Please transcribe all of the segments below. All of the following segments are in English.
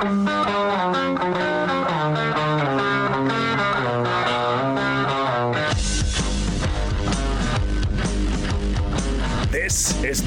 This is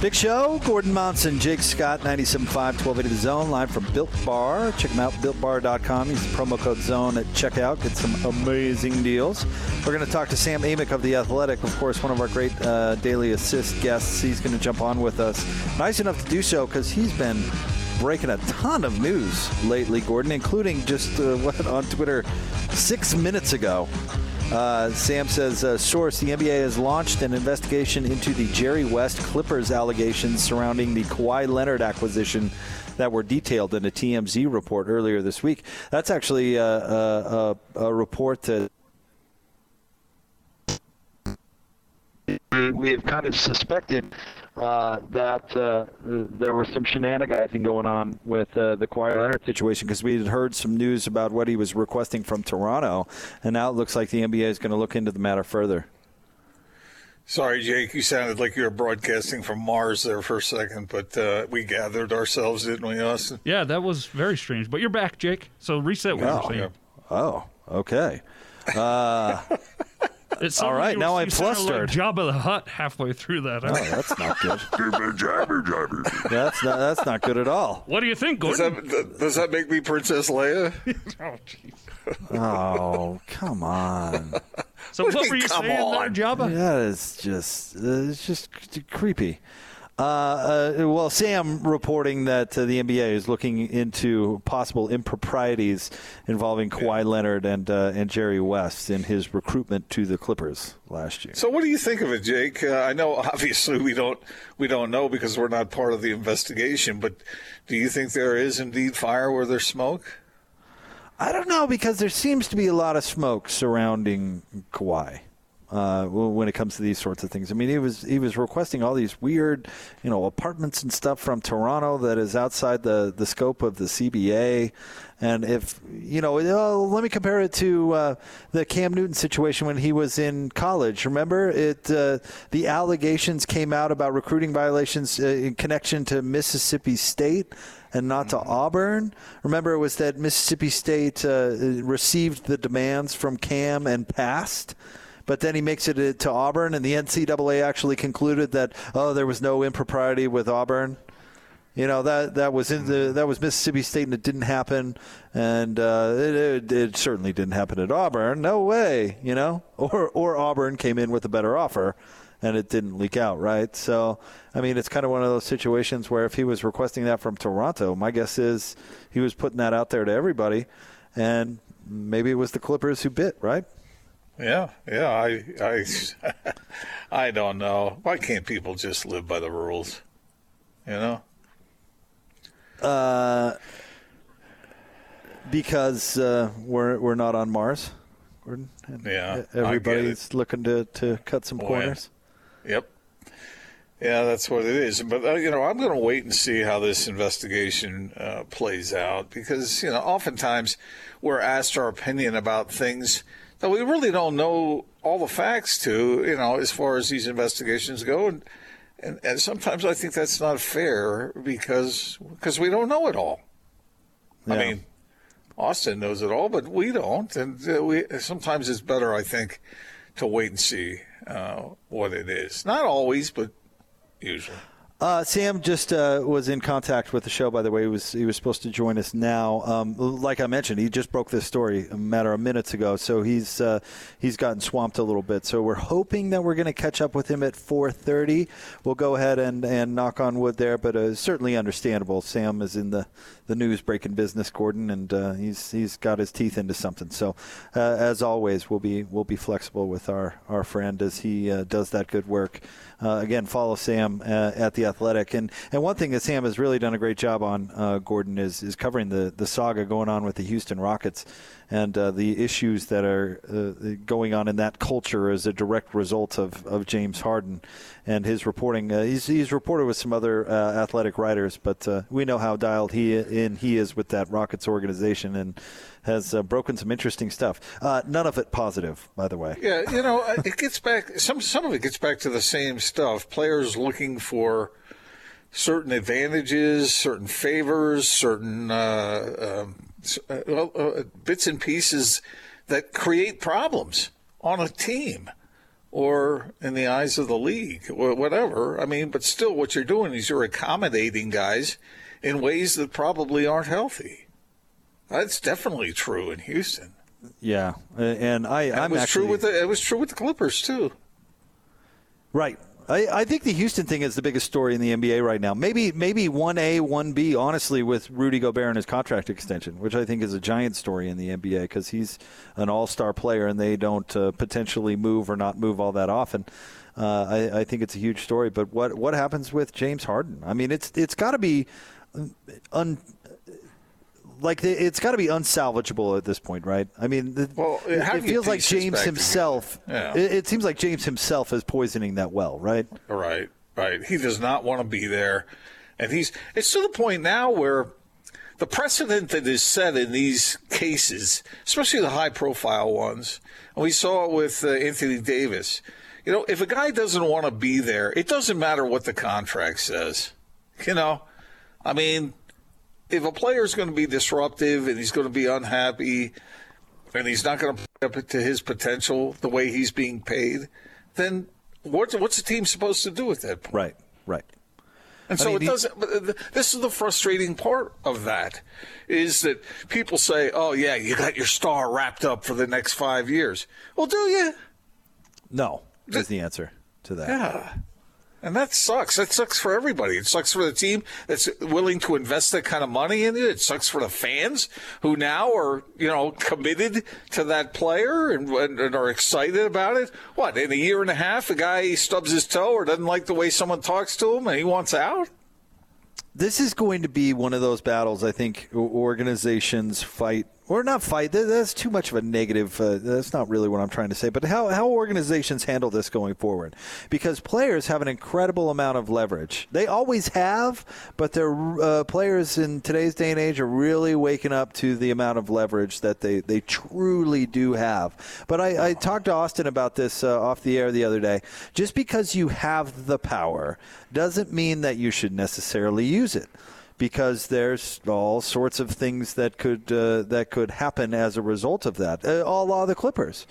Big show, Gordon Monson, Jake Scott, 97.5, 1280 The Zone, live from Built Bar. Check them out, builtbar.com. Use the promo code ZONE at checkout. Get some amazing deals. We're going to talk to Sam Amick of The Athletic, of course, one of our great uh, daily assist guests. He's going to jump on with us. Nice enough to do so because he's been breaking a ton of news lately, Gordon, including just uh, what on Twitter six minutes ago. Uh, Sam says, uh, source, the NBA has launched an investigation into the Jerry West Clippers allegations surrounding the Kawhi Leonard acquisition that were detailed in a TMZ report earlier this week. That's actually a, a, a report that we have kind of suspected uh, that uh, there was some shenanigans going on with uh, the Kawhi Leonard situation because we had heard some news about what he was requesting from Toronto, and now it looks like the NBA is going to look into the matter further. Sorry, Jake, you sounded like you were broadcasting from Mars there for a second, but uh, we gathered ourselves, didn't we, Austin? Yeah, that was very strange. But you're back, Jake. So reset what Oh, you're saying. yeah. Oh, okay. It's All right, now I'm sounded flustered. Like Jabba the Hutt halfway through that. oh, that's not good. that's not that's not good at all. What do you think, Does that, does that make me Princess Leia? oh, jeez. Oh, come on. So What what were you come saying on? there, Jabba? That is just uh, it's just creepy. Uh, uh, well, Sam reporting that uh, the NBA is looking into possible improprieties involving Kawhi Leonard and uh, and Jerry West in his recruitment to the Clippers last year. So, what do you think of it, Jake? Uh, I know obviously we don't we don't know because we're not part of the investigation, but do you think there is indeed fire where there's smoke? I don't know because there seems to be a lot of smoke surrounding Kawhi. Uh, when it comes to these sorts of things, I mean, he was he was requesting all these weird, you know, apartments and stuff from Toronto that is outside the, the scope of the CBA. And if you know, uh, let me compare it to uh, the Cam Newton situation when he was in college. Remember, it uh, the allegations came out about recruiting violations uh, in connection to Mississippi State and not to Auburn. Remember, it was that Mississippi State uh, received the demands from Cam and passed. But then he makes it to Auburn, and the NCAA actually concluded that oh, there was no impropriety with Auburn. You know that that was in the that was Mississippi State, and it didn't happen, and uh, it, it, it certainly didn't happen at Auburn. No way, you know. Or or Auburn came in with a better offer, and it didn't leak out, right? So I mean, it's kind of one of those situations where if he was requesting that from Toronto, my guess is he was putting that out there to everybody, and maybe it was the Clippers who bit, right? Yeah, yeah. I, I, I don't know. Why can't people just live by the rules? You know. Uh, because uh, we're we're not on Mars. Gordon, Yeah, everybody's looking to, to cut some Boy. corners. Yep. Yeah, that's what it is. But uh, you know, I'm going to wait and see how this investigation uh, plays out because you know, oftentimes we're asked our opinion about things that we really don't know all the facts to. You know, as far as these investigations go, and and, and sometimes I think that's not fair because because we don't know it all. I mean, Austin knows it all, but we don't, and uh, we sometimes it's better, I think, to wait and see uh, what it is. Not always, but usually. Uh, Sam just uh, was in contact with the show. By the way, he was he was supposed to join us now. Um, like I mentioned, he just broke this story a matter of minutes ago, so he's uh, he's gotten swamped a little bit. So we're hoping that we're going to catch up with him at 4:30. We'll go ahead and, and knock on wood there, but uh, certainly understandable. Sam is in the, the news breaking business, Gordon, and uh, he's he's got his teeth into something. So uh, as always, we'll be we'll be flexible with our our friend as he does that good work. Again, follow Sam at the Athletic, and and one thing that Sam has really done a great job on, uh, Gordon, is is covering the the saga going on with the Houston Rockets and uh, the issues that are uh, going on in that culture as a direct result of, of James Harden and his reporting. Uh, he's, he's reported with some other uh, athletic writers, but uh, we know how dialed he in he is with that Rockets organization and has uh, broken some interesting stuff. None of it positive, by the way. Yeah, you know, it gets back. Some some of it gets back to the same stuff. Players looking for certain advantages, certain favors, certain uh, um, well, uh, bits and pieces that create problems on a team or in the eyes of the league or whatever. I mean, but still, what you're doing is you're accommodating guys in ways that probably aren't healthy. That's definitely true in Houston. Yeah, and I, It I'm was actually true with the it was true with the Clippers too. right. I, I think the Houston thing is the biggest story in the NBA right now. Maybe maybe one A, one B. Honestly, with Rudy Gobert and his contract extension, which I think is a giant story in the NBA because he's an All Star player and they don't uh, potentially move or not move all that often. Uh, I, I think it's a huge story. But what what happens with James Harden? I mean, it's it's got to be un, like it's got to be unsalvageable at this point, right? I mean, the, Well, it, how it do you feels like James himself. together? It, it seems like James himself is poisoning that well, right? Right, right. He does not want to be there, and he's. It's to the point now where the precedent that is set in these cases, especially the high-profile ones, and we saw it with uh, Anthony Davis. You know, if a guy doesn't want to be there, it doesn't matter what the contract says. You know, I mean, if a player is going to be disruptive and he's going to be unhappy and he's not going to play up to his potential the way he's being paid, then what's what's the team supposed to do at that point? Right, right. And I so mean, it doesn't. But this is the frustrating part of that, is that people say, "Oh yeah, you got your star wrapped up for the next five years." Well, do you? No, is the answer to that. Yeah. And that sucks. That sucks for everybody. It sucks for the team that's willing to invest that kind of money in it. It sucks for the fans who now are, you know, committed to that player and, and are excited about it. What, in a year and a half, a guy stubs his toe or doesn't like the way someone talks to him and he wants out? This is going to be one of those battles I think organizations fight or not fight. That's too much of a negative. Uh, that's not really what I'm trying to say. But how how organizations handle this going forward, because players have an incredible amount of leverage. They always have, but their uh, players in today's day and age are really waking up to the amount of leverage that they they truly do have. But I, I talked to Austin about this uh, off the air the other day. Just because you have the power doesn't mean that you should necessarily use it because there's all sorts of things that could uh, that could happen as a result of that. Uh, all law the Clippers,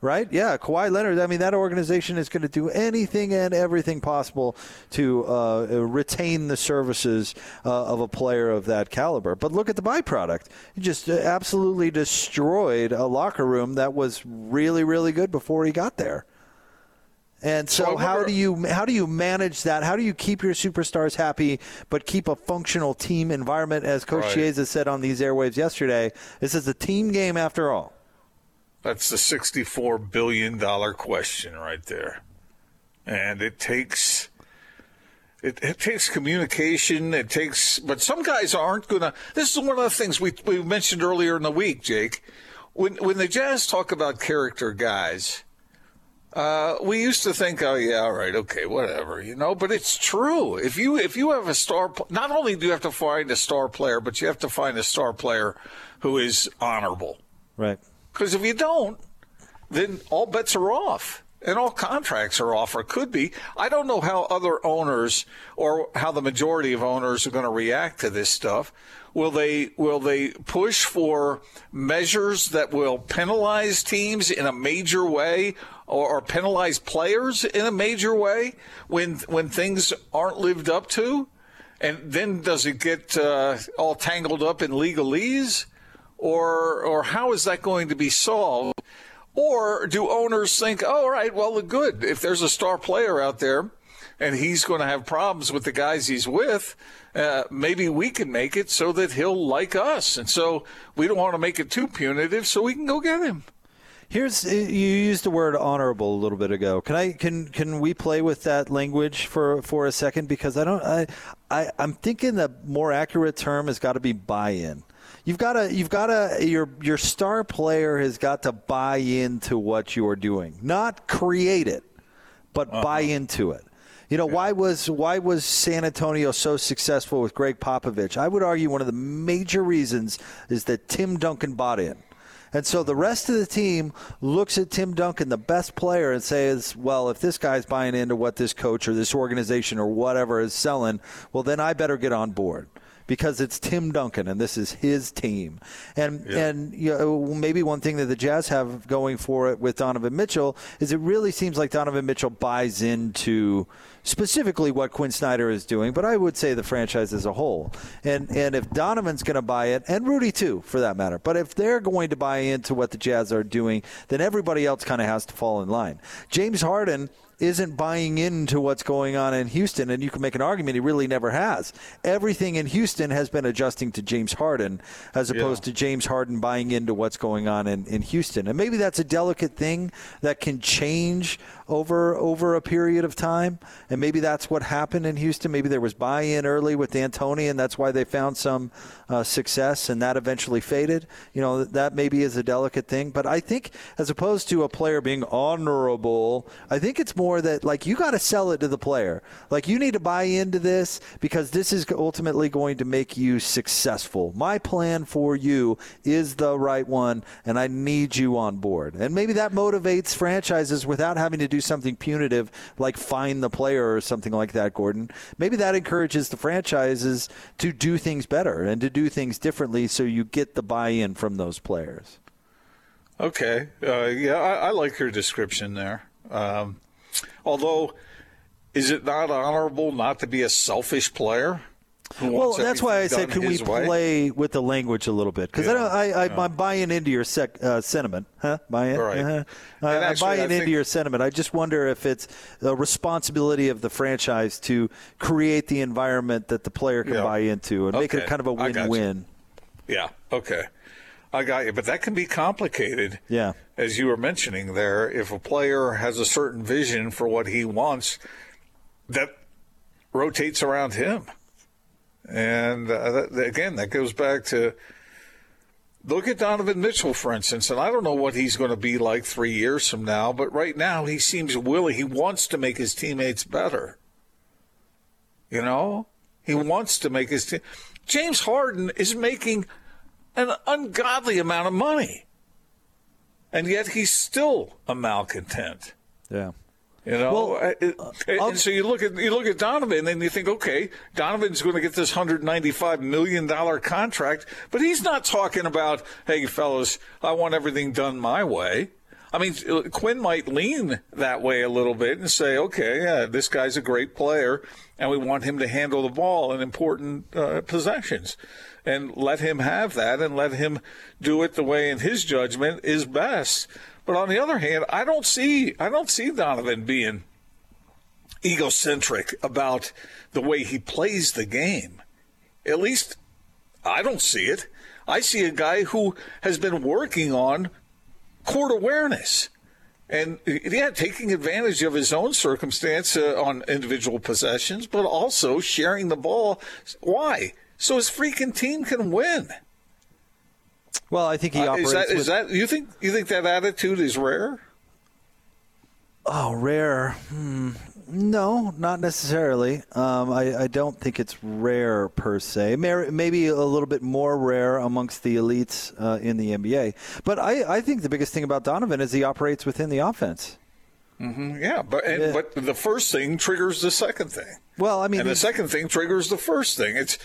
right? Yeah, Kawhi Leonard. I mean, that organization is going to do anything and everything possible to uh, retain the services uh, of a player of that caliber. But look at the byproduct. He just uh, absolutely destroyed a locker room that was really, really good before he got there. And so, how do you how do you manage that? How do you keep your superstars happy, but keep a functional team environment? As Coach Right. Chiesa said on these airwaves yesterday, this is a team game after all. That's the $64 billion question right there. And it takes. It, it takes communication. It takes, but some guys aren't gonna. This is one of the things we we mentioned earlier in the week, Jake. When when the Jazz talk about character guys, uh, we used to think, oh yeah, all right, okay, whatever, you know. But it's true. If you if you have a star, not only do you have to find a star player, but you have to find a star player who is honorable. Right. Because if you don't, then all bets are off. And all contracts are off, or could be. I don't know how other owners or how the majority of owners are going to react to this stuff. Will they will they push for measures that will penalize teams in a major way, or, or penalize players in a major way when when things aren't lived up to? And then does it get uh, all tangled up in legalese? or or how is that going to be solved? Or do owners think, oh, all right, well, good. If there's a star player out there and he's going to have problems with the guys he's with, uh, maybe we can make it so that he'll like us. And so we don't want to make it too punitive, so we can go get him. Here's uh, you used the word honorable a little bit ago. Can I can can we play with that language for for a second because I don't I, I I'm thinking the more accurate term has got to be buy-in. You've got to, you've got to, your your star player has got to buy into what you're doing, not create it, but uh-huh. buy into it. You know why was why was San Antonio so successful with Gregg Popovich? I would argue one of the major reasons is that Tim Duncan bought in. And so the rest of the team looks at Tim Duncan, the best player, and says, well, if this guy's buying into what this coach or this organization or whatever is selling, well, then I better get on board because it's Tim Duncan and this is his team. And and you know, maybe one thing that the Jazz have going for it with Donovan Mitchell is it really seems like Donovan Mitchell buys into specifically what Quinn Snyder is doing, but I would say the franchise as a whole. And and if Donovan's going to buy it, and Rudy too, for that matter, but if they're going to buy into what the Jazz are doing, then everybody else kind of has to fall in line. James Harden isn't buying into what's going on in Houston, and you can make an argument he really never has. Everything in Houston has been adjusting to James Harden as opposed to James Harden buying into what's going on in, in Houston. And maybe that's a delicate thing that can change over over a period of time. And maybe that's what happened in Houston. Maybe there was buy-in early with D'Antoni, and that's why they found some uh, success, and that eventually faded. You know, that maybe is a delicate thing. But I think, as opposed to a player being honorable, I think it's more that like you got to sell it to the player. Like you need to buy into this because this is ultimately going to make you successful. My plan for you is the right one, and I need you on board. And maybe that motivates franchises without having to do something punitive like fine the player or something like that, Gordon. Maybe that encourages the franchises to do things better and to do things differently so you get the buy in from those players. Okay. Uh, yeah, I, I, like your description there. Um, although, is it not honorable not to be a selfish player? Well, that's why I said, can we play with the language a little bit? Because yeah. I, I, I, am buying into your sec, uh, sentiment, huh? Buying, right. uh-huh. I, am buying into your sentiment. I just wonder if it's the responsibility of the franchise to create the environment that the player can yeah. buy into and okay. make it kind of a win-win. Yeah. Okay. I got you, but that can be complicated. Yeah. As you were mentioning there, if a player has a certain vision for what he wants, that rotates around him. And uh, that, again, that goes back to look at Donovan Mitchell, for instance. And I don't know what he's going to be like three years from now, but right now he seems willing. He wants to make his teammates better. You know, he wants to make his team. James Harden is making an ungodly amount of money. And yet he's still a malcontent. Yeah. You know, well, and, and so you look at you look at Donovan, and you think, okay, Donovan's going to get this hundred ninety five million dollar contract, but he's not talking about, hey, fellas, I want everything done my way. I mean, Quinn might lean that way a little bit and say, okay, yeah, this guy's a great player, and we want him to handle the ball in important uh, possessions and let him have that and let him do it the way in his judgment is best. But on the other hand, I don't see I don't see Donovan being egocentric about the way he plays the game. At least I don't see it. I see a guy who has been working on court awareness and yeah, taking advantage of his own circumstance uh, on individual possessions, but also sharing the ball. Why? So his freaking team can win. Well, I think he uh, operates. Is that, with, is that you think you think that attitude is rare? Oh, rare. Hmm. No, not necessarily. Um, I, I, don't think it's rare per se. Maybe a little bit more rare amongst the elites uh, in the NBA. But I, I, think the biggest thing about Donovan is he operates within the offense. Mm-hmm. Yeah, but and, yeah. but the first thing triggers the second thing. Well, I mean, and the second thing triggers the first thing. It's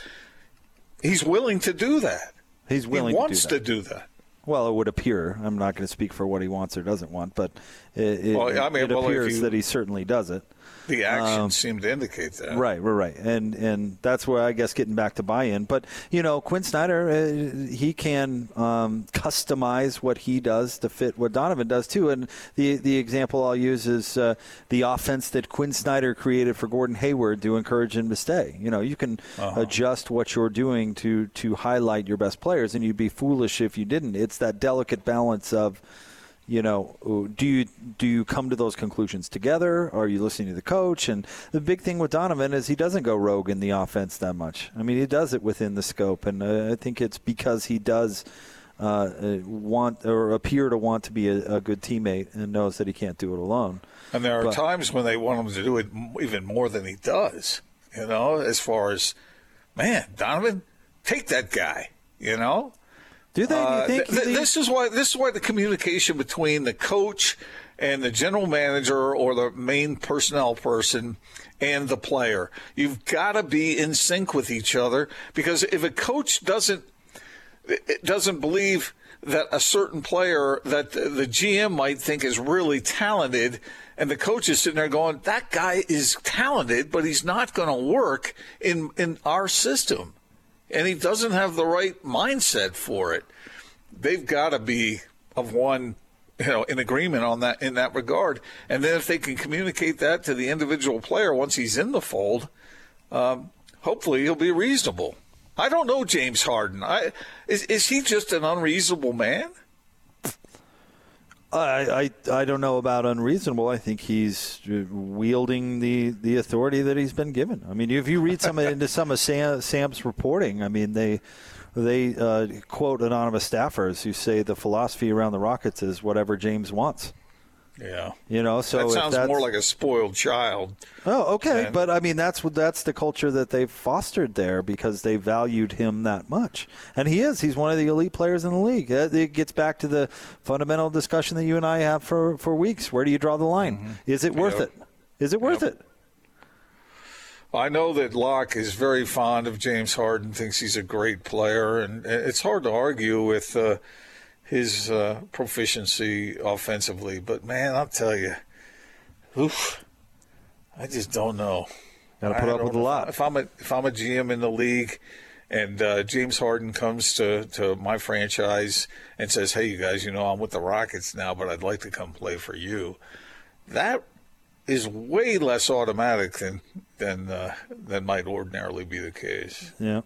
He's willing to do that. He's willing. He wants to do that. To do that. Well, it would appear. I'm not going to speak for what he wants or doesn't want, but it, well, I mean, it well, appears you, that he certainly does it. The actions um, seem to indicate that. Right, right, right, and and that's where I guess getting back to buy-in. But you know, Quinn Snyder, uh, he can um, customize what he does to fit what Donovan does too. And the the example I'll use is uh, the offense that Quinn Snyder created for Gordon Hayward to encourage him to stay. You know, you can uh-huh. adjust what you're doing to to highlight your best players, and you'd be foolish if you didn't. It's that delicate balance of you know, do you do you come to those conclusions together? Or are you listening to the coach? And the big thing with Donovan is he doesn't go rogue in the offense that much. I mean, he does it within the scope, and uh, I think it's because he does uh, uh, want or appear to want to be a, a, good teammate and knows that he can't do it alone. And there are but, times when they want him to do it even more than he does. You know, as far as man, Donovan, take that guy. You know, do they? Uh, th- th- this is why this is why the communication between the coach and the general manager or the main personnel person and the player. You've got to be in sync with each other because if a coach doesn't doesn't believe that a certain player that the GM might think is really talented and the coach is sitting there going that guy is talented but he's not going to work in in our system and he doesn't have the right mindset for it. They've got to be of one, you know, in agreement on that in that regard. And then if they can communicate that to the individual player once he's in the fold, um, hopefully he'll be reasonable. I don't know James Harden. I, is is he just an unreasonable man? I, I, I don't know about unreasonable. I think he's wielding the, the authority that he's been given. I mean, if you read some into some of Sam, Sam's reporting, I mean they they uh, quote anonymous staffers who say the philosophy around the Rockets is whatever James wants. Yeah, you know, so that sounds more like a spoiled child. Oh, okay, and, but I mean that's that's the culture that they've fostered there because they valued him that much, and he is. He's one of the elite players in the league. It gets back to the fundamental discussion that you and I have for for weeks. Where do you draw the line? Mm-hmm. Is it worth yep. it? Is it worth yep. it? I know that Locke is very fond of James Harden, thinks he's a great player, and it's hard to argue with. Uh, his uh, proficiency offensively. But man, I'll tell you, oof, I just don't know. Got to put up with a lot. If I'm a if I'm a GM in the league, and uh, James Harden comes to to my franchise and says, "Hey, you guys, you know I'm with the Rockets now, but I'd like to come play for you," that is way less automatic than than uh, than might ordinarily be the case. Yeah.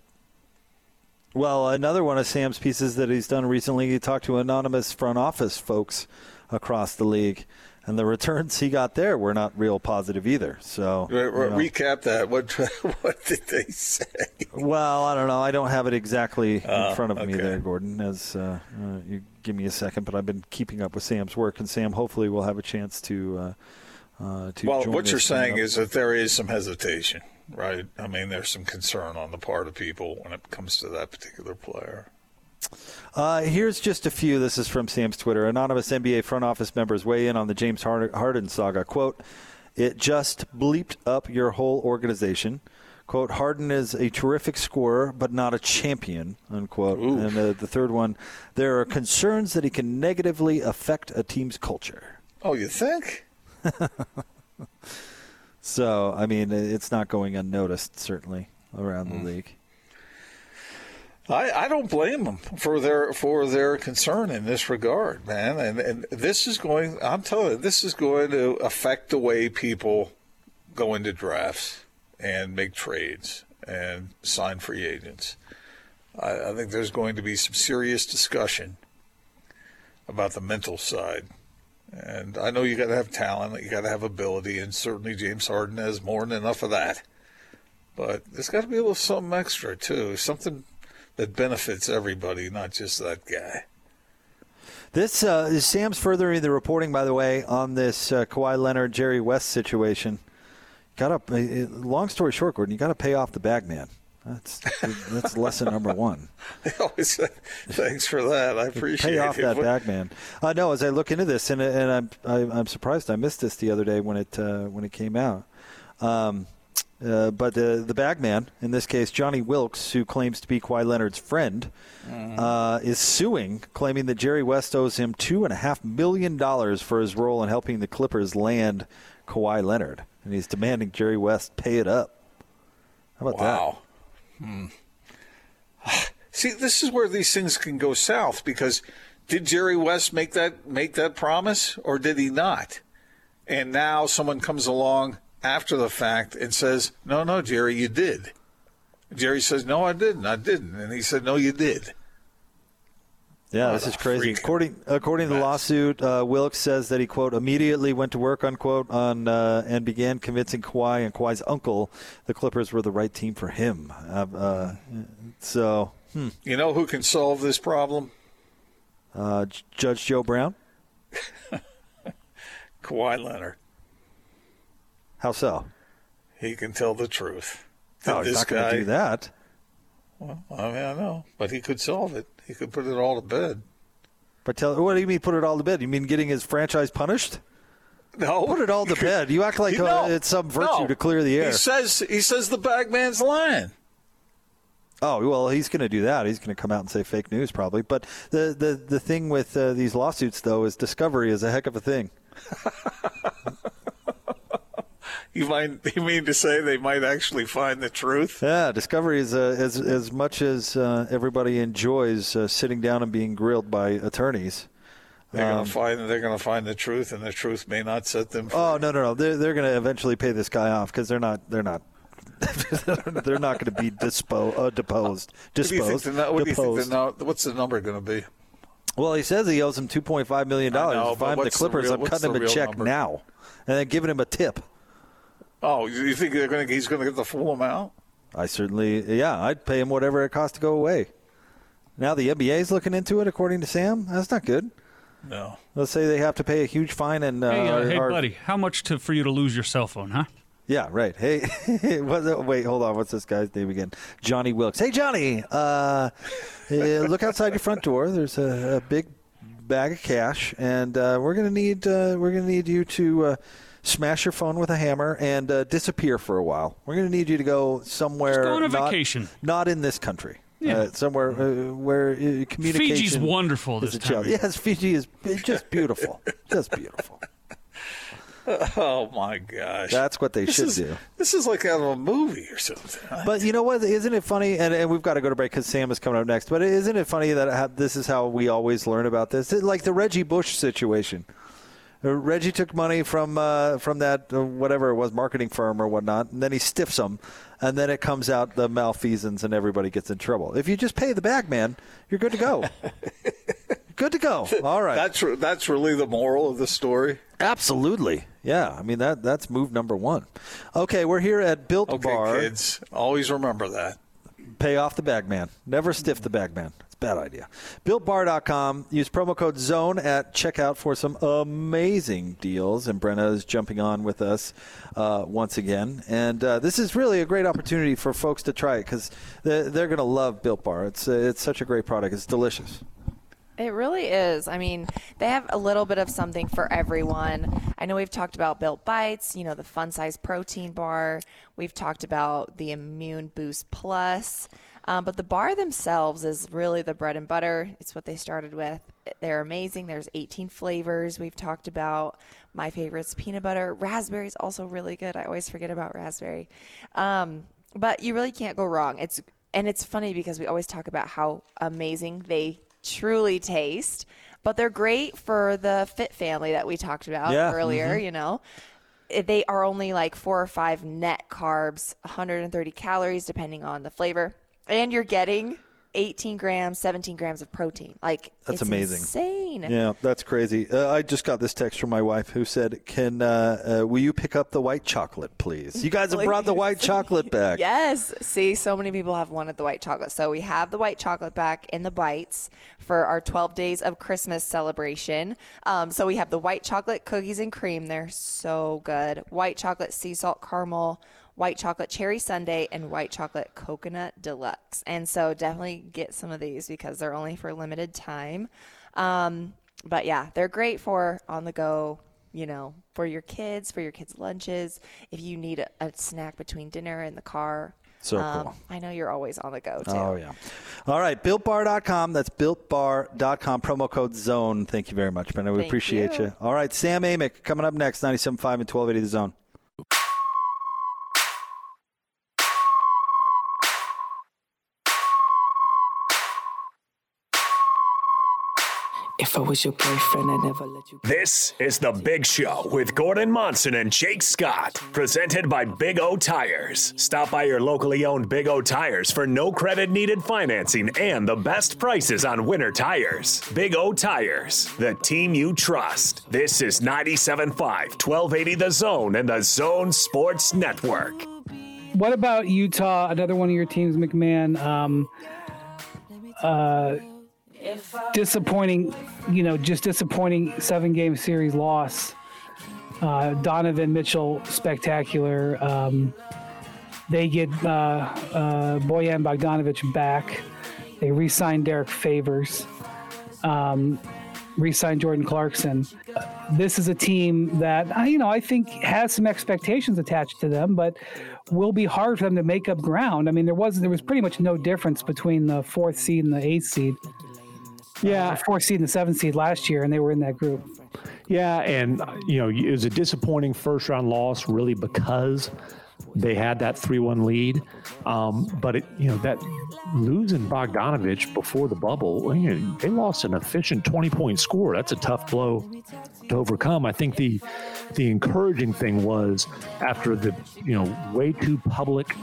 Well, another one of Sam's pieces that he's done recently, he talked to anonymous front office folks across the league, and the returns he got there were not real positive either. So Re- you know. recap that. What what did they say? Well, I don't know. I don't have it exactly in uh, front of okay. me there, Gordon. As uh, uh, you give me a second, but I've been keeping up with Sam's work, and Sam hopefully will have a chance to. Uh, uh, to well, what you're saying up. is that there is some hesitation right? I mean, there's some concern on the part of people when it comes to that particular player. Uh, here's just a few. This is from Sam's Twitter. Anonymous NBA front office members weigh in on the James Harden saga. Quote, it just bleeped up your whole organization. Quote, Harden is a terrific scorer, but not a champion, unquote. Oof. And uh, the third one, there are concerns that he can negatively affect a team's culture. Oh, you think? So, I mean, it's not going unnoticed, certainly, around mm. the league. I, I don't blame them for their for their concern in this regard, man. And and this is going. I'm telling you, this is going to affect the way people go into drafts and make trades and sign free agents. I, I think there's going to be some serious discussion about the mental side and I know you got to have talent, you got to have ability, and certainly James Harden has more than enough of that. But there's got to be a little something extra too, something that benefits everybody, not just that guy. This uh, Sam's furthering the reporting, by the way, on this uh, Kawhi Leonard Jerry West situation. Got to, uh, long story short, Gordon, you got to pay off the bag man. That's that's lesson number one. always thanks for that. I appreciate Pay it. off that bag man. Uh, no, as I look into this, and and I'm I, am i am surprised I missed this the other day when it uh, when it came out. Um, uh, but the the bagman, in this case Johnny Wilkes, who claims to be Kawhi Leonard's friend, mm-hmm. uh, is suing, claiming that Jerry West owes him two and a half million dollars for his role in helping the Clippers land Kawhi Leonard, and he's demanding Jerry West pay it up. How about that? wow. that? Hmm. See, this is where these things can go south because did Jerry West make that make that promise or did he not? And now someone comes along after the fact and says, "No, no, Jerry, you did." Jerry says, "No, I didn't. I didn't." And he said, "No, you did." Yeah, What this is crazy. freaking According according to the lawsuit, uh, Wilkes says that he quote immediately went to work unquote on uh, and began convincing Kawhi and Kawhi's uncle the Clippers were the right team for him. Uh, uh, so You know who can solve this problem? uh, J- Judge Joe Brown, Kawhi Leonard. how so? He can tell the truth. No, he's not going to do that. Well, I mean, I know, but he could solve it. He could put it all to bed. But tell what do you mean put it all to bed? You mean getting his franchise punished? No, Put it all to bed. You act like No, uh, it's some virtue no. to clear the air. He says he says the bagman's lying. Oh well, he's going to do that. He's going to come out and say fake news probably. But the the the thing with uh, these lawsuits though is discovery is a heck of a thing. You might you mean to say they might actually find the truth? Yeah, discovery is uh, as as much as uh, everybody enjoys uh, sitting down and being grilled by attorneys. They're Um, gonna find they're gonna find the truth, and the truth may not set them free. Oh no no no! They're they're going to eventually pay this guy off because they're not they're not. they're not going to be dispo, uh, deposed. what do you think? Disposed. What you think the, what's the number going to be? Well, he says he owes him two point five million dollars. If I'm the what's the Clippers, real- I'm cutting him a check number? now, and then giving him a tip. Oh, you think they're going? He's going to get the full amount? I certainly, yeah, I'd pay him whatever it costs to go away. Now the NBA's looking into it, according to Sam. That's not good. No. Let's say they have to pay a huge fine and uh, Hey, uh, are- hey, are- buddy, how much to for you to lose your cell phone, huh? Yeah, right. Hey, what's it- wait, hold on. What's this guy's name again? Johnny Wilkes. Hey, Johnny, uh, eh, look outside your front door. There's a, a big bag of cash, and uh, we're gonna need uh, we're gonna need you to uh, smash your phone with a hammer and uh, disappear for a while. We're gonna need you to go somewhere. Just go on a not, vacation. Not in this country. Yeah. Uh, somewhere uh, where uh, communication. Fiji's wonderful this a time. challenge. of year. Yes, Fiji is just beautiful, just beautiful. Oh my gosh. That's what they this should is, do. This is like out of a movie or something. But you know what? Isn't it funny? And, and we've got to go to break because Sam is coming up next. But isn't it funny that how, this is how we always learn about this? It- like the Reggie Bush situation. Uh, Reggie took money from uh, from that uh, whatever it was marketing firm or whatnot, and then he stiffs them, and then it comes out the malfeasance, and everybody gets in trouble. If you just pay the bag man, you're good to go. good to go. All right. That's re- that's really the moral of the story. Absolutely. Yeah. I mean that that's move number one. Okay, we're here at Built Okay, Bar. kids, always remember that. Pay off the bag man. Never stiff the bag man. Bad idea. BuiltBar.com. Use promo code ZONE at checkout for some amazing deals. And Brenna is jumping on with us uh, once again. And uh, this is really a great opportunity for folks to try it because they're, they're going to love Built Bar. It's, uh, it's such a great product. It's delicious. It really is. I mean, they have a little bit of something for everyone. I know we've talked about Built Bites, you know, the fun size protein bar. We've talked about the Immune Boost Plus. Um, but the bar themselves is really the bread and butter. It's what they started with. They're amazing. There's 18 flavors we've talked about. My favorite's peanut butter. Raspberry is also really good. I always forget about raspberry. Um, but you really can't go wrong. It's and it's funny because we always talk about how amazing they truly taste, but they're great for the fit family that we talked about Yeah, earlier, you know. They are only like 4 or 5 net carbs, 130 calories depending on the flavor, and you're getting 18 grams, 17 grams of protein. Like That's it's amazing. Insane. Yeah, that's crazy. Uh, I just got this text from my wife who said, "Can uh, uh, will you pick up the white chocolate, please? You guys have brought the white chocolate back." Yes. See, so many people have wanted the white chocolate. So we have the white chocolate back in the bites for our 12 days of Christmas celebration. Um, so we have the white chocolate cookies and cream. They're so good. White chocolate sea salt caramel, white chocolate cherry sundae, and white chocolate coconut deluxe. And so definitely get some of these because they're only for a limited time. Um, but yeah, they're great for on the go you know, for your kids, for your kids' lunches. If you need a, a snack between dinner and the car. So um, cool. I know you're always on the go too. Oh yeah. All right, builtbar.com. That's builtbar.com. Promo code ZONE. Thank you very much, Brenda. We Thank appreciate you. you. All right, Sam Amick coming up next, 97.5 and 1280 The Zone. I was your boyfriend, I'd never let you. This is The Big Show with Gordon Monson and Jake Scott, presented by Big O Tires. Stop by your locally owned Big O Tires for no credit needed financing and the best prices on winter tires. Big O Tires, the team you trust. This is 97.5, 1280 The Zone and The Zone Sports Network. What about Utah? Another one of your teams, McMahon. Um, uh, disappointing, you know, just disappointing seven game series loss. Uh, Donovan Mitchell, spectacular. Um, they get uh, uh, Bojan Bogdanovic back. They re signed Derrick Favors, um, re signed Jordan Clarkson. This is a team that, you know, I think has some expectations attached to them, but will be hard for them to make up ground. I mean, there was there was pretty much no difference between the fourth seed and the eighth seed. Yeah, uh, fourth seed and the seventh seed last year, and they were in that group. Yeah, and you know it was a disappointing first round loss, really because they had that three one lead. Um, but it, you know that losing Bogdanovic before the bubble, you know, they lost an efficient twenty point score. That's a tough blow to overcome. I think the the encouraging thing was after the you know way too public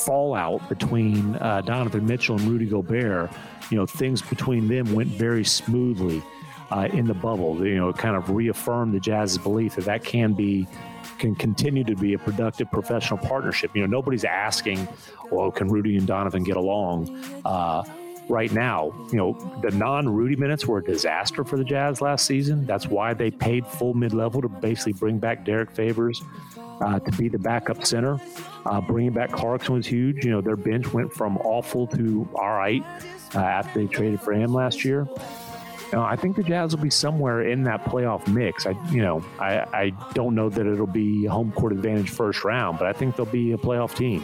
fallout between uh, Donovan Mitchell and Rudy Gobert you know, things between them went very smoothly uh, in the bubble. You know, it kind of reaffirmed the Jazz's belief that that can be can continue to be a productive professional partnership. You know, nobody's asking, well, can Rudy and Donovan get along? Uh, right now, you know, the non-Rudy minutes were a disaster for the Jazz last season. That's why they paid full mid-level to basically bring back Derrick Favors uh, to be the backup center. Uh, bringing back Clarkson was huge. You know, their bench went from awful to all right uh, after they traded for him last year. Know, I think the Jazz will be somewhere in that playoff mix. I, you know, I, I don't know that it'll be home court advantage first round, but I think they'll be a playoff team.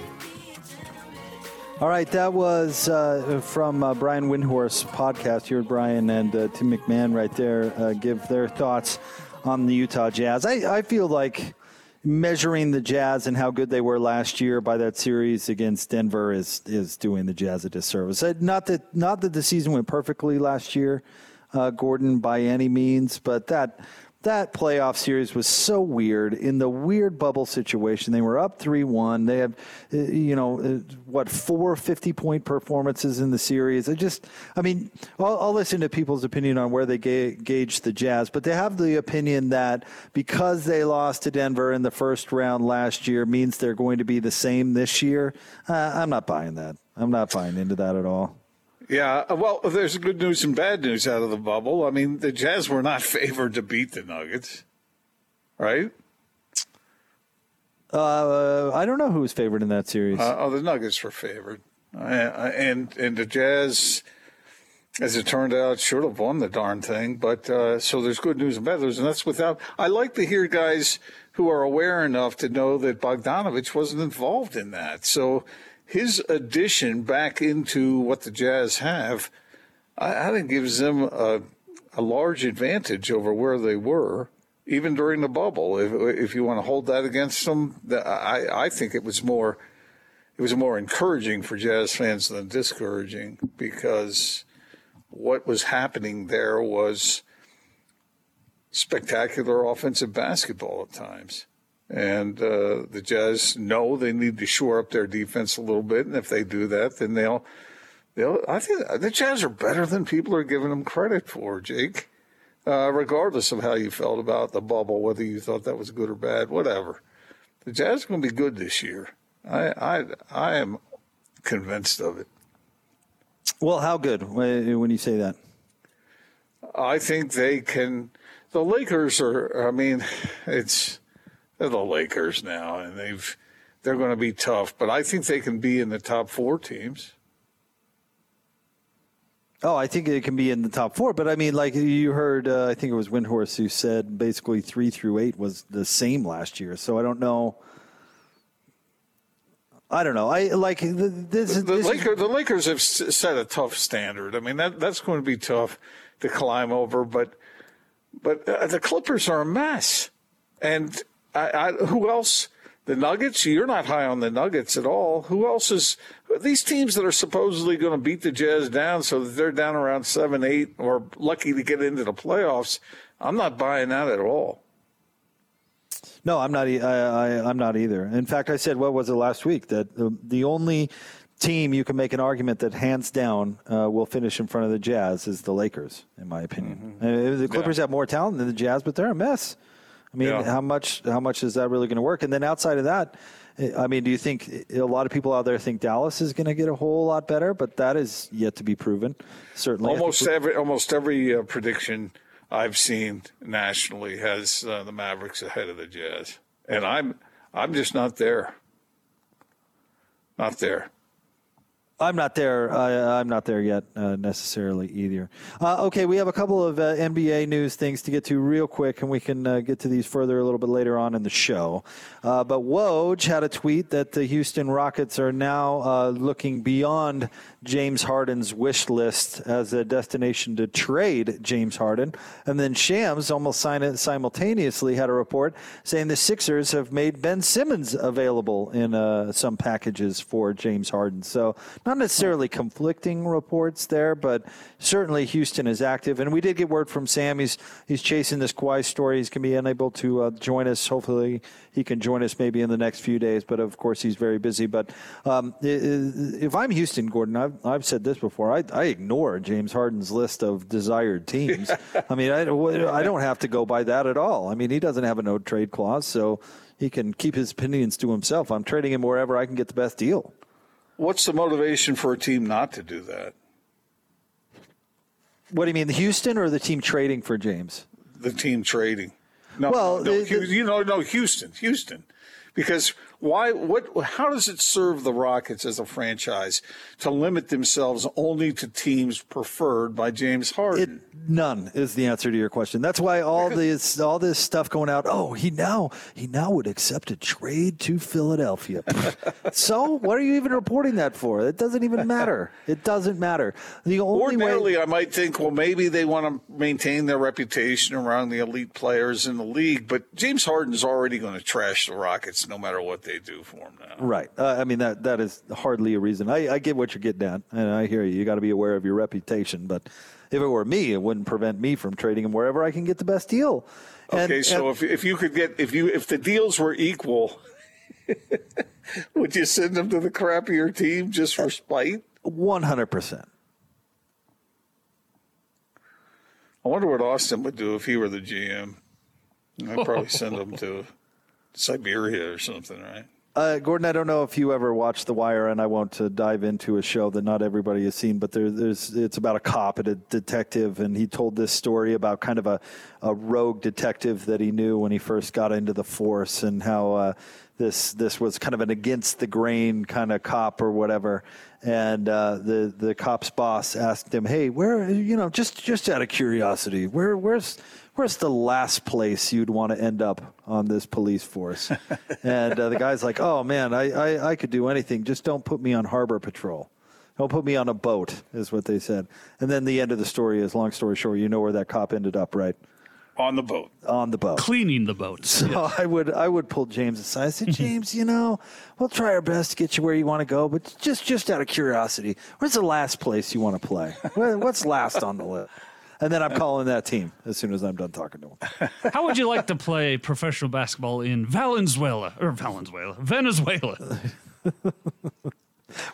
All right, that was uh, from uh, Brian Windhorst's podcast. You heard Brian and uh, Tim McMahon right there uh, give their thoughts on the Utah Jazz. I, I feel like measuring the Jazz and how good they were last year by that series against Denver is is doing the Jazz a disservice. Uh, not that not that the season went perfectly last year, uh, Gordon, by any means, but that that playoff series was so weird in the weird bubble situation. They were up 3 1. They have, uh, you know, uh, what, four 50 point performances in the series. I just, I mean, I'll, I'll listen to people's opinion on where they ga- gauge the Jazz, but they have the opinion that because they lost to Denver in the first round last year means they're going to be the same this year. Uh, I'm not buying that. I'm not buying into that at all. Yeah, uh, well, there's good news and bad news out of the bubble. I mean, the Jazz were not favored to beat the Nuggets, right? Uh, I don't know who was favored in that series. Uh, oh, the Nuggets were favored, and and the Jazz, as it turned out, should have won the darn thing. But uh, so there's good news and bad news, and that's without. I like to hear guys who are aware enough to know that Bogdanovic wasn't involved in that. So his addition back into what the Jazz have, I, I think gives them a, a large advantage over where they were, even during the bubble. If, if you want to hold that against them, I, I think it was more it was more encouraging for Jazz fans than discouraging because what was happening there was spectacular offensive basketball at times. And uh, the Jazz know they need to shore up their defense a little bit, and if they do that, then they'll they'll. I think the Jazz are better than people are giving them credit for, Jake. Uh, regardless of how you felt about the bubble, whether you thought that was good or bad, whatever, the Jazz are going to be good this year. I I I am convinced of it. Well, how good when you say that? I think they can. The Lakers are. I mean, it's they're the Lakers now, and they've they're going to be tough. But I think they can be in the top four teams. Oh, I think it can be in the top four. But I mean, like you heard, uh, I think it was Windhorst who said basically three through eight was the same last year. So I don't know. I don't know. I like this. The, the, this Lakers, the Lakers have set a tough standard. I mean, that that's going to be tough to climb over. But but uh, the Clippers are a mess, and I, I, who else The Nuggets, you're not high on the Nuggets at all. Who else is these teams that are supposedly going to beat the Jazz down so that they're down around seven, eight, or lucky to get into the playoffs? I'm not buying that at all. No, I'm not. I, I, I'm not either. In fact, I said what was it last week that the, the only team you can make an argument that hands down uh, will finish in front of the Jazz is the Lakers, in my opinion. Uh, the Clippers have more talent than the Jazz, but they're a mess. I mean, Yeah. how much how much is that really going to work? And then outside of that, I mean, do you think a lot of people out there think Dallas is going to get a whole lot better? But that is yet to be proven. Certainly, Almost every almost every uh, prediction I've seen nationally has uh, the Mavericks ahead of the Jazz, and I'm I'm just not there. Not there. I'm not there. I, I'm not there yet uh, necessarily either. Uh, okay, we have a couple of uh, NBA news things to get to real quick, and we can uh, get to these further a little bit later on in the show. Uh, but Woj had a tweet that the Houston Rockets are now uh, looking beyond James Harden's wish list as a destination to trade James Harden, and then Shams almost sim- simultaneously had a report saying the Sixers have made Ben Simmons available in some packages for James Harden. So not necessarily conflicting reports there, but certainly Houston is active. And we did get word from Sam. He's he's chasing this Kawhi story. He's going to be unable to uh, join us. Hopefully, he can join us maybe in the next few days. But of course, he's very busy. But um, if I'm Houston, Gordon, I've, I've said this before. I, I ignore James Harden's list of desired teams. I mean, I, I don't have to go by that at all. I mean, he doesn't have a no trade clause, so he can keep his opinions to himself. I'm trading him wherever I can get the best deal. What's the motivation for a team not to do that? What do you mean, the Houston or the team trading for James? The team trading. No, Well, no, the- the- you know, no, Houston, Houston, because why? What? How does it serve the Rockets as a franchise to limit themselves only to teams preferred by James It, Harden? none is the answer to your question. That's why all this all this stuff going out. Oh, he now he now would accept a trade to Philadelphia. so what are you even reporting that for? It doesn't even matter. It doesn't matter. The only way. Ordinarily, I might think, well, maybe they want to maintain their reputation around the elite players in the league, but James Harden's already going to trash the Rockets no matter what they do for him now. Right. Uh, I mean that that is hardly a reason. I, I get what you're getting at, and I hear you. You got to be aware of your reputation. But if it were me, it wouldn't prevent me from trading him wherever I can get the best deal. And- Okay, so and- if if you could get if you if the deals were equal, would you send them to the crappier team just for spite? One hundred percent. I wonder what Austin would do if he were the GM. I'd probably send him to Siberia or something, right? Uh, Gordon, I don't know if you ever watched The Wire, and I won't uh, dive into a show that not everybody has seen, but there, there's it's about a cop and a detective, and he told this story about kind of a, a rogue detective that he knew when he first got into the force, and how uh, this this was kind of an against the grain kind of cop or whatever. And uh, the the cop's boss asked him, "Hey, where you know just just out of curiosity, where where's where's the last place you'd want to end up on this police force? and uh, the guy's like, oh man, I, I, I could do anything. Just don't put me on harbor patrol. Don't put me on a boat, is what they said. And then the end of the story is, long story short, you know where that cop ended up, right? On the boat. On the boat. Cleaning the boats. So I would I would pull James aside. I said, James, you know, we'll try our best to get you where you want to go, but just just out of curiosity, where's the last place you want to play? What's last on the list? And then I'm calling that team as soon as I'm done talking to him. How would you like to play professional basketball in Valenzuela or Valenzuela, Venezuela?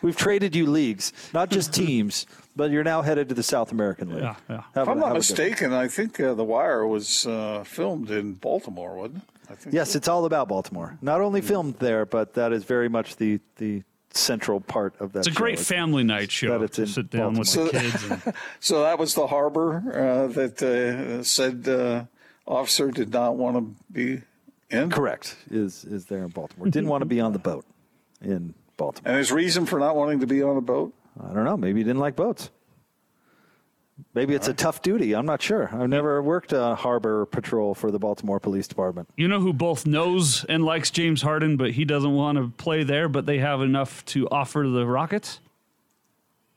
We've traded you leagues, not just teams, but you're now headed to the South American League. Yeah, yeah. Have If I'm not have a good one. mistaken, I think uh, The Wire was uh, filmed in Baltimore, wasn't it? I think Yes, it's all about Baltimore. Not only filmed there, but that is very much the the central part of that. It's a show. great family night show. That it's to in sit down with Baltimore. the kids. And, So that was the harbor uh, that uh, said uh, officer did not want to be in. Correct. Is is there in Baltimore? Didn't want to be on the boat in Baltimore. And his reason for not wanting to be on a boat? I don't know. Maybe he didn't like boats. Maybe it's a tough duty. I'm not sure. I've never worked a harbor patrol for the Baltimore Police Department. you know who both knows and likes James Harden, but he doesn't want to play there, but they have enough to offer the Rockets?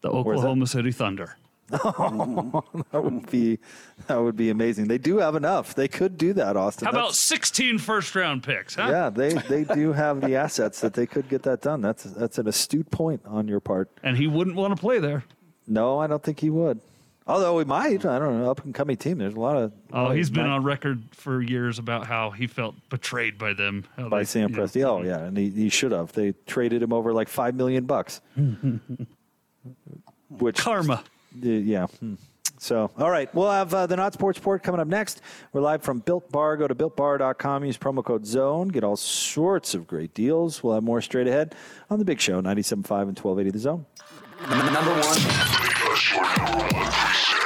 The Oklahoma City Thunder. Oh, that would be that would be amazing. They do have enough. They could do that, Austin. How about That's- 16 first round picks, huh? Yeah, they, they do have the assets that they could get that done. That's that's an astute point on your part. And he wouldn't want to play there. No, I don't think he would. Although we might. I don't know. Up and coming team. There's a lot of. Oh, he's been might- on record for years about how he felt betrayed by them. how by they- Sam you know. Presti. Oh yeah, and he, he should have. They traded him over like five million bucks. Which Karma. Yeah. hmm. So, all right, we'll have uh, the Not Sports Report coming up next. We're live from Built Bar. Go to builtbar.com, use promo code ZONE, get all sorts of great deals. We'll have more straight ahead on the big show, 97.5 and 1280 The Zone. Number one. That's your number one.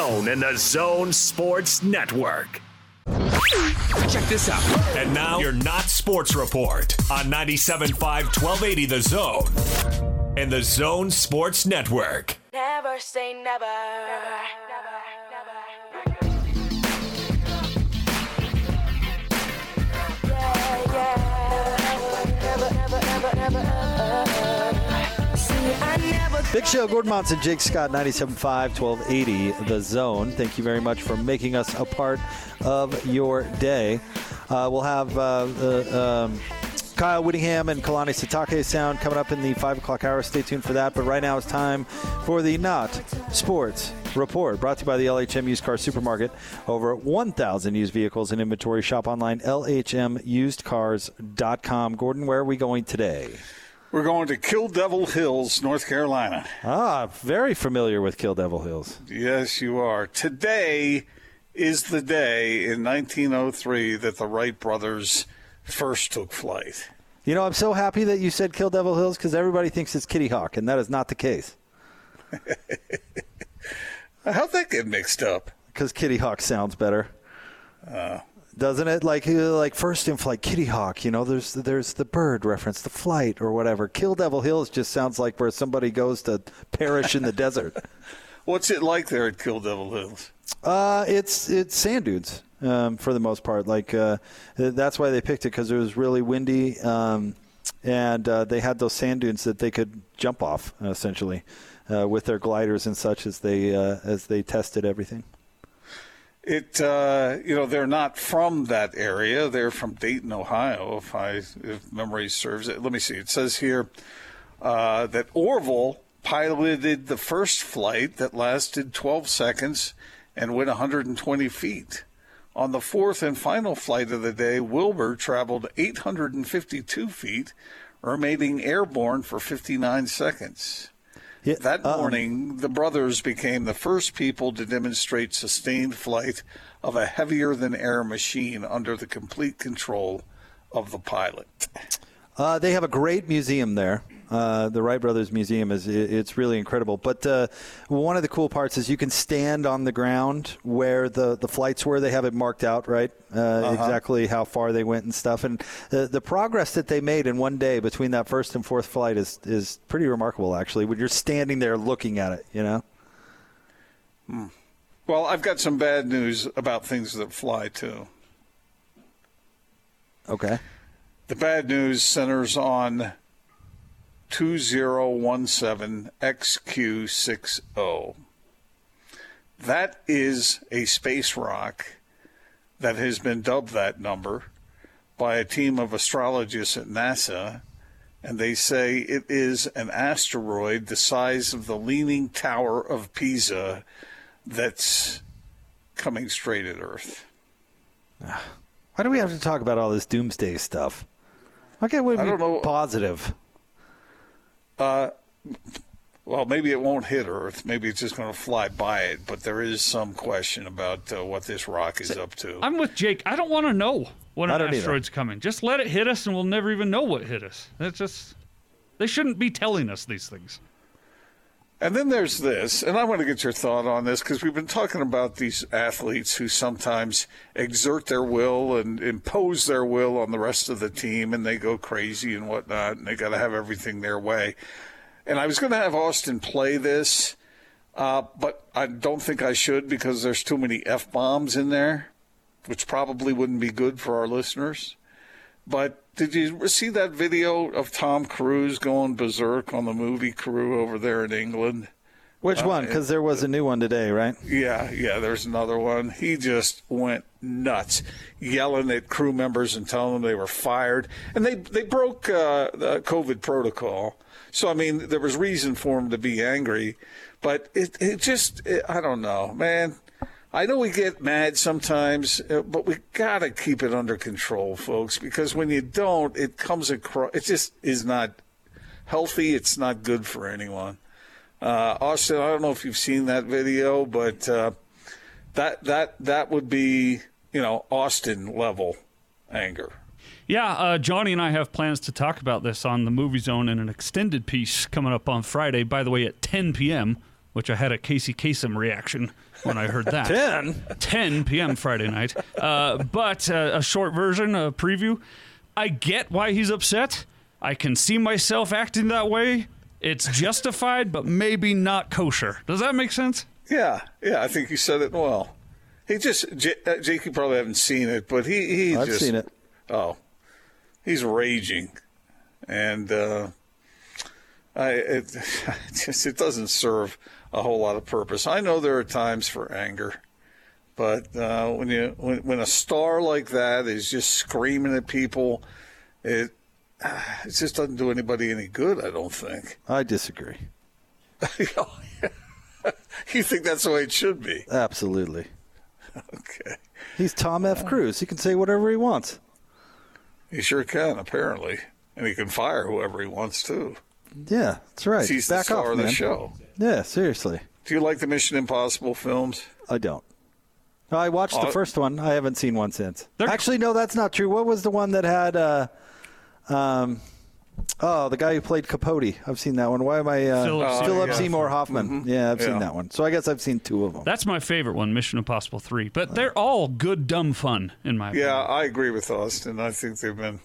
and the Zone Sports Network. Check this out. And now, your Not Sports Report on 97.5 1280 The Zone and the Zone Sports Network. Never say never. Big Show, Gordon Monson, Jake Scott, 97.5, 1280, The Zone. Thank you very much for making us a part of your day. Uh, we'll have uh, uh, um, Kyle Whittingham and Kalani Sitake sound coming up in the 5 o'clock hour. Stay tuned for that. But right now it's time for the Not Sports Report, brought to you by the LHM Used Car Supermarket. Over 1,000 used vehicles in inventory. Shop online, lhmusedcars.com. Gordon, where are we going today? We're going to Kill Devil Hills, North Carolina. Ah, very familiar with Kill Devil Hills. Yes, you are. Today is the day in 1903 that the Wright brothers first took flight. You know, I'm so happy that you said Kill Devil Hills because everybody thinks it's Kitty Hawk, and that is not the case. How'd that get mixed up? Because Kitty Hawk sounds better, Uh, doesn't it? Like, uh, like first in flight, Kitty Hawk. You know, there's there's the bird reference, the flight or whatever. Kill Devil Hills just sounds like where somebody goes to perish in the desert. what's it like there at Kill Devil Hills? Uh, it's it's sand dunes um, for the most part. Like uh, that's why they picked it because it was really windy, um, and uh, they had those sand dunes that they could jump off essentially uh, with their gliders and such as they uh, as they tested everything. It, uh, you know, they're not from that area. They're from Dayton, Ohio, if I if memory serves it. Let me see. It says here uh, that Orville piloted the first flight that lasted 12 seconds and went 120 feet. On the fourth and final flight of the day, Wilbur traveled 852 feet, remaining airborne for 59 seconds. That morning, the brothers became the first people to demonstrate sustained flight of a heavier than air machine under the complete control of the pilot. Uh, they have a great museum there. Uh, the Wright Brothers Museum is it's really incredible. But uh, one of the cool parts is you can stand on the ground where the, the flights were. They have it marked out, right? Uh, Exactly how far they went and stuff. And the, the progress that they made in one day between that first and fourth flight is is pretty remarkable, actually. When you're standing there looking at it, you know. Well, I've got some bad news about things that fly too. Okay. The bad news centers on 2017XQ60. That is a space rock that has been dubbed that number by a team of astrologists at NASA, and they say it is an asteroid the size of the Leaning Tower of Pisa that's coming straight at Earth. Why do we have to talk about all this doomsday stuff? Why can't we be I don't know. positive? Uh, well, maybe it won't hit Earth. Maybe it's just going to fly by it. But there is some question about uh, what this rock is up to. I'm with Jake. I don't want to know when an don't either. asteroid's coming. Just let it hit us, and we'll never even know what hit us. That's just. They shouldn't be telling us these things. And then there's this, and I want to get your thought on this because we've been talking about these athletes who sometimes exert their will and impose their will on the rest of the team, and they go crazy and whatnot, and they got to have everything their way. And I was going to have Austin play this, uh, but I don't think I should because there's too many f bombs in there, which probably wouldn't be good for our listeners. But did you see that video of Tom Cruise going berserk on the movie crew over there in England? Which Uh, one? Because there was a new one today, right? Yeah, yeah, there's another one. He just went nuts, yelling at crew members and telling them they were fired. And they, they broke uh, the COVID protocol. So, I mean, there was reason for him to be angry. But it, it just, it, I don't know, man. I know we get mad sometimes, uh, but we got to keep it under control, folks, because when you don't, it comes across, it just is not healthy. It's not good for anyone. Uh, Austin, I don't know if you've seen that video, but uh, that that that would be you know Austin level anger. Yeah, uh, Johnny and I have plans to talk about this on the Movie Zone in an extended piece coming up on Friday. By the way, at 10 p.m., which I had a Casey Kasem reaction when I heard that. 10? 10 p.m. Friday night. Uh, but uh, a short version, a preview. I get why he's upset. I can see myself acting that way. It's justified, but maybe not kosher. Does that make sense? Yeah, yeah, I think you said it well. He just J- uh, Jake, you probably haven't seen it, but he he I've just seen it. oh, he's raging, and uh, I it just it doesn't serve a whole lot of purpose. I know there are times for anger, but uh, when you when when a star like that is just screaming at people, it it just doesn't do anybody any good. I don't think. I disagree. you think that's the way it should be? Absolutely. Okay. He's Tom F. Cruise. He can say whatever he wants. He sure can, apparently. And he can fire whoever he wants to. Yeah, that's right. He's the Back star off, of the man. show. Yeah, seriously. Do you like the Mission Impossible films? I don't. I watched the first one. I haven't seen one since. Actually, no, that's not true. What was the one that had? Uh, um, oh, the guy who played Capote. I've seen that one. Why am I? Uh, Philip Philip, Seymour Seymour Hoffman. Hoffman. Mm-hmm. Yeah, I've Yeah. seen that one. So I guess I've seen two of them. That's my favorite one, Mission Impossible 3. But they're all good, dumb fun, in my opinion. Yeah, I agree with Austin. I think they've been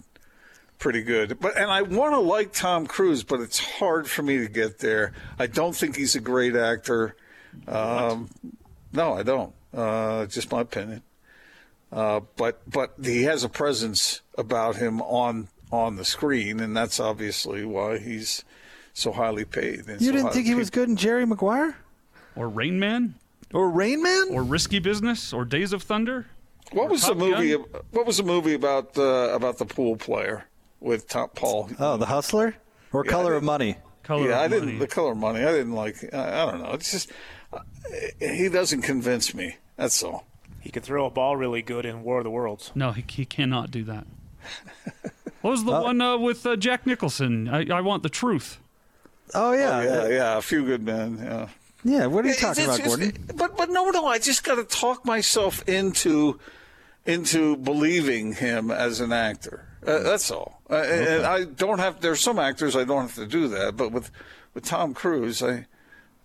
pretty good. But and I want to like Tom Cruise, but it's hard for me to get there. I don't think he's a great actor. Um, no, I don't. Uh, just my opinion. Uh, but but he has a presence about him on on the screen, and that's obviously why he's so highly paid. and You so didn't think he was good in Jerry Maguire Or Rain Man? or Rain Man? Or Risky Business? Or Days of Thunder? What Or was the movie? Gun? What was the movie about uh, about the pool player with Tom Paul? Oh, The Hustler or Yeah, Color of Money? Color yeah, of I didn't. Money. The color of money. I didn't like. I, I don't know. It's just uh, he doesn't convince me. That's all. He could throw a ball really good in War of the Worlds. No, he, he cannot do that. what was the Uh, one uh, with uh, Jack Nicholson? I, I Want the Truth. Oh yeah, yeah, yeah. A few good men. Yeah. Yeah, what are you Yeah, talking it's- about, it's- Gordon? But but no, no. I just got to talk myself into into believing him as an actor. Uh, that's all. Uh, And I don't have. There's some actors I don't have to do that, but with with Tom Cruise, I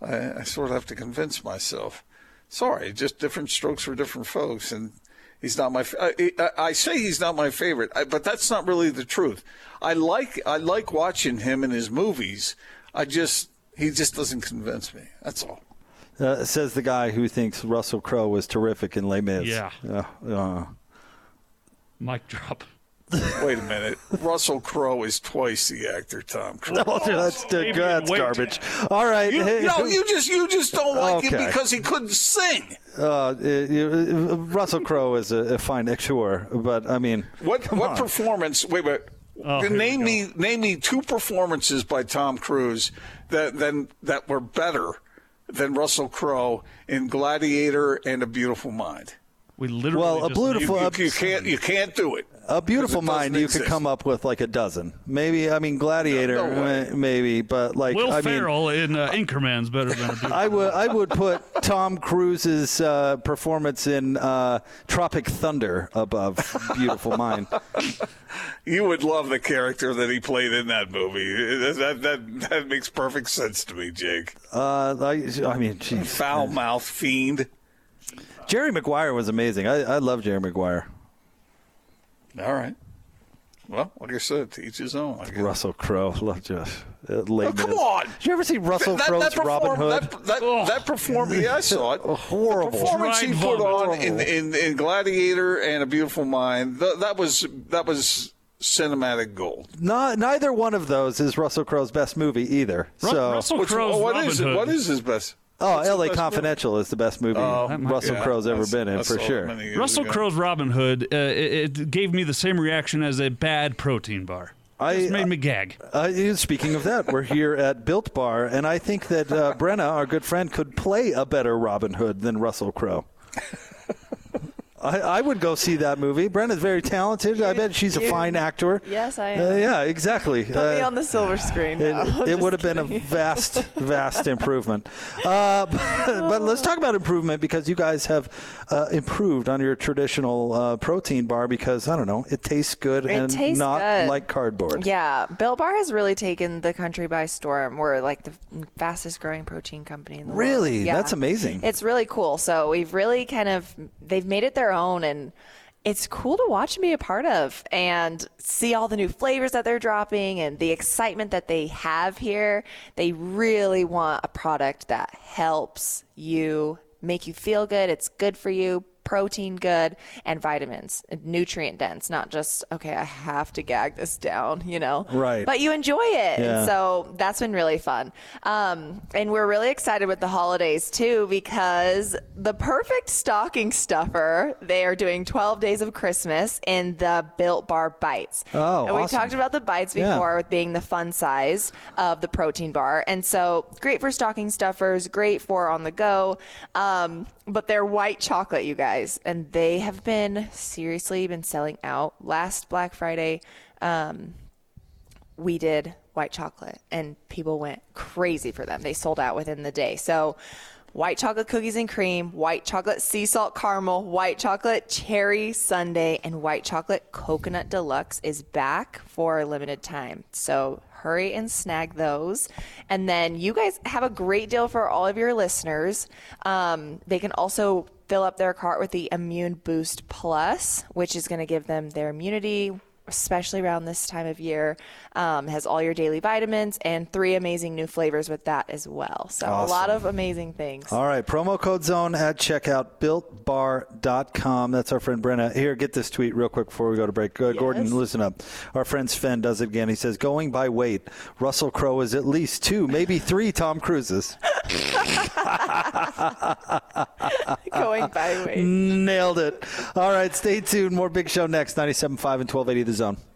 I, I sort of have to convince myself. Sorry, just different strokes for different folks, and he's not my. f- I, I, I say he's not my favorite, I, but that's not really the truth. I like I like watching him in his movies. I just he just doesn't convince me. That's all. Uh, says the guy who thinks Russell Crowe was terrific in Les Mis. Yeah. Uh, uh, Mic drop. Wait a minute. Russell Crowe is twice the actor Tom Cruise. No, that's, that's wait. garbage. All right. You, hey, no, you just you just don't like him because he couldn't sing. uh, Russell Crowe is a, a fine, actor, but I mean, What what on. performance? Wait, wait. Oh, name me name me two performances by Tom Cruise that then that were better than Russell Crowe in Gladiator and A Beautiful Mind. We literally Well, A Beautiful- You, you, you can't you can't do it. A beautiful Because it doesn't mind, you could come up with like a dozen. Maybe, I mean, Gladiator, No, no way. maybe, but like, Will I mean, Ferrell in uh, Anchorman's better than a beautiful I would I would put Tom Cruise's uh, performance in uh, Tropic Thunder above Beautiful Mind. You would love the character that he played in that movie. That that that makes perfect sense to me, Jake. Uh, I, I mean. Foul mouth fiend. Jerry Maguire was amazing. I, I love Jerry Maguire. All right. Well, like I said, to each his own. I guess. Russell Crowe, love just uh, Les Oh, come Mis. on! Did you ever see Russell that, Crowe's that Robin Hood? That, that, that performance, yeah, I saw it. Horrible. The performance he put on in, in, in Gladiator and A Beautiful Mind, that, that was that was cinematic gold. No, neither one of those is Russell Crowe's best movie either. Ru- so, Russell Which, Crowe's what Robin is it? Hood. What is his best? Oh, what's L.A. best Confidential is the best movie That might- Russell Yeah, Crowe's ever been in for sure. Russell. Crowe's Robin Hood. Uh, it, it gave me the same reaction as a bad protein bar. I- It made me gag. Uh, speaking of that, we're here at Built Bar, and I think that uh, Brenna, our good friend, could play a better Robin Hood than Russell Crowe. I, I would go see that movie. Brenda's very talented. I bet she's a fine actor. Yes, I Uh, am. yeah, exactly. Put me Uh, on the silver screen. it, now. it Just would have been a vast, vast improvement. Uh, but, but let's talk about improvement because you guys have uh, improved on your traditional uh, protein bar because I don't know, it tastes good It and tastes not good. like cardboard. Yeah, Built Bar has really taken the country by storm. We're like the fastest growing protein company in the world. Really? Yeah. That's amazing. It's really cool. So we've really kind of they've made it their own and it's cool to watch and be a part of and see all the new flavors that they're dropping and the excitement that they have here. They really want a product that helps you make you feel good. It's good for you, protein good, and vitamins, nutrient dense, not just, okay, I have to gag this down, you know? Right. But you enjoy it. Yeah. And so that's been really fun. Um, and we're really excited with the holidays too because the perfect stocking stuffer, they are doing 12 days of Christmas in the Built Bar Bites. Oh, And we awesome. talked about the bites Yeah. before with being the fun size of the protein bar. And so great for stocking stuffers, great for on the go. Um, but they're white chocolate, you guys. And they have been seriously been selling out. Last Black Friday, um, we did white chocolate and people went crazy for them. They sold out within the day. So, white chocolate cookies and cream, white chocolate sea salt caramel, white chocolate cherry sundae, and white chocolate coconut deluxe is back for a limited time. So, hurry and snag those. And then you guys have a great deal for all of your listeners. Um, they can also fill up their cart with the Immune Boost Plus, which is going to give them their immunity especially around this time of year. Um, has all your daily vitamins and three amazing new flavors with that as well. So a lot of amazing things. All right, promo code zone at checkout, builtbar.com. That's our friend Brenna. Here, get this tweet real quick before we go to break. Uh, Gordon, listen up. Our friend Sven does it again. He says, going by weight, Russell Crowe is at least two, maybe three Tom Cruises. Going by weight. Nailed it. All right, stay tuned. More Big Show next, 97.5 and 1280 The Zone.